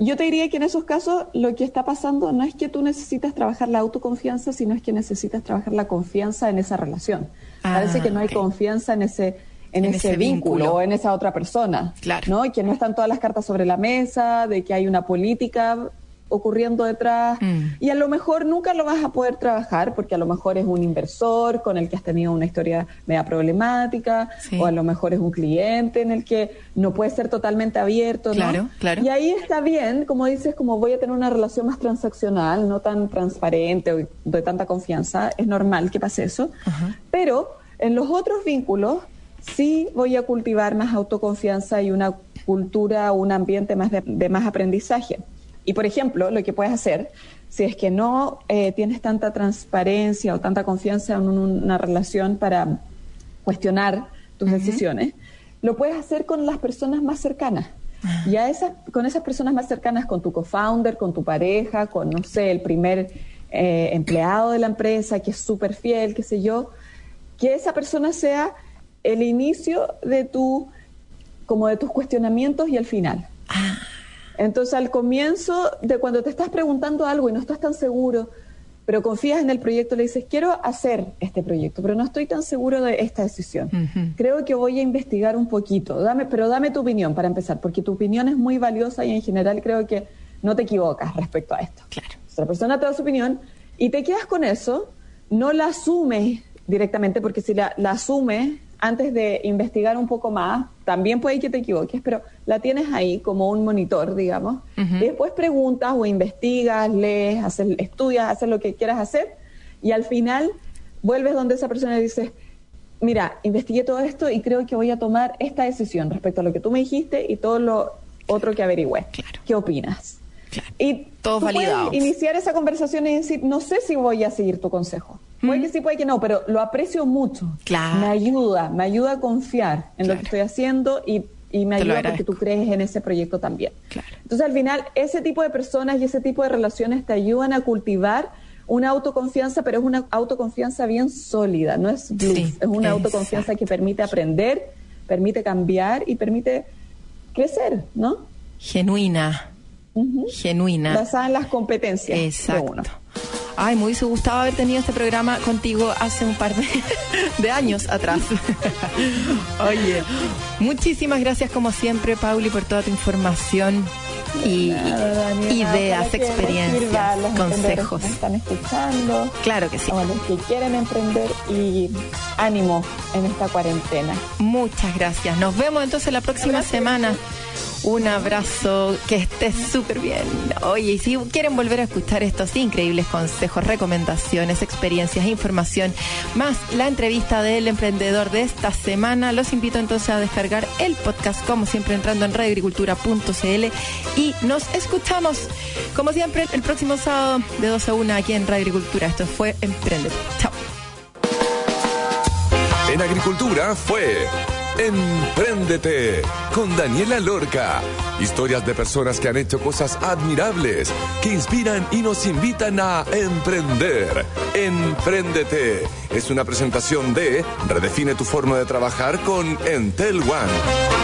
Yo te diría que en esos casos lo que está pasando no es que tú necesitas trabajar la autoconfianza, sino es que necesitas trabajar la confianza en esa relación. Ah, Parece que no hay confianza en ese en, En ese, ese vínculo, vínculo. o en esa otra persona, ¿no? Y que no están todas las cartas sobre la mesa, de que hay una política ocurriendo detrás Mm. y a lo mejor nunca lo vas a poder trabajar porque a lo mejor es un inversor con el que has tenido una historia media problemática Sí. o a lo mejor es un cliente en el que no puedes ser totalmente abierto, ¿no? Claro, claro. Y ahí está bien, como dices, como voy a tener una relación más transaccional, no tan transparente o de tanta confianza, es normal que pase eso. Pero en los otros vínculos sí voy a cultivar más autoconfianza y una cultura, un ambiente más de, de más aprendizaje. Y por ejemplo, lo que puedes hacer, si es que no eh, tienes tanta transparencia o tanta confianza en un- una relación para cuestionar tus decisiones, lo puedes hacer con las personas más cercanas. Y a esas, con esas personas más cercanas, con tu co-founder, con tu pareja, con, no sé, el primer eh, empleado de la empresa que es súper fiel, qué sé yo, que esa persona sea el inicio de tu, como de tus cuestionamientos y el final. Entonces, al comienzo de cuando te estás preguntando algo y no estás tan seguro, pero confías en el proyecto, le dices, quiero hacer este proyecto, pero no estoy tan seguro de esta decisión. Creo que voy a investigar un poquito, dame, pero dame tu opinión para empezar, porque tu opinión es muy valiosa y en general creo que no te equivocas respecto a esto. Claro. La persona te da su opinión y te quedas con eso, no la asumes directamente, porque si la, la asumes antes de investigar un poco más, también puede que te equivoques, pero la tienes ahí como un monitor, digamos, y después preguntas o investigas, lees, haces, estudias, haces lo que quieras hacer, y al final vuelves donde esa persona y dices, mira, investigué todo esto y creo que voy a tomar esta decisión respecto a lo que tú me dijiste y todo lo otro que averigüé. ¿Qué opinas? Y Todos tú puedes validados. iniciar esa conversación y decir, no sé si voy a seguir tu consejo. Puede que sí, puede que no, pero lo aprecio mucho. Claro. Me ayuda, me ayuda a confiar en lo que estoy haciendo y, y me Te ayuda porque tú crees en ese proyecto también. Entonces, al final, ese tipo de personas y ese tipo de relaciones te ayudan a cultivar una autoconfianza, pero es una autoconfianza bien sólida, no es bluff, Sí, es una autoconfianza que permite aprender, permite cambiar y permite crecer, ¿no? Genuina. Genuina. Basada en las competencias Exacto. de uno. Ay, me hubiese gustado haber tenido este programa contigo hace un par de, de años atrás. Oye, muchísimas gracias como siempre, Pauli, por toda tu información y ideas, sirva experiencias, los consejos. que están escuchando. Claro que sí. O los que quieren emprender y ánimo en esta cuarentena. Muchas gracias. Nos vemos entonces la próxima semana. Un abrazo, que estés súper bien. Oye, y si quieren volver a escuchar estos increíbles consejos, recomendaciones, experiencias, información, más la entrevista del emprendedor de esta semana, los invito entonces a descargar el podcast, como siempre, entrando en radioagricultura.cl y nos escuchamos, como siempre, el próximo sábado de 12 a 1 aquí en Radio Agricultura. Esto fue Emprende. Chao. en agricultura fue Empréndete con Daniela Lorca. Historias de personas que han hecho cosas admirables, que inspiran y nos invitan a emprender. Empréndete es una presentación de Redefine tu forma de trabajar con Entel One.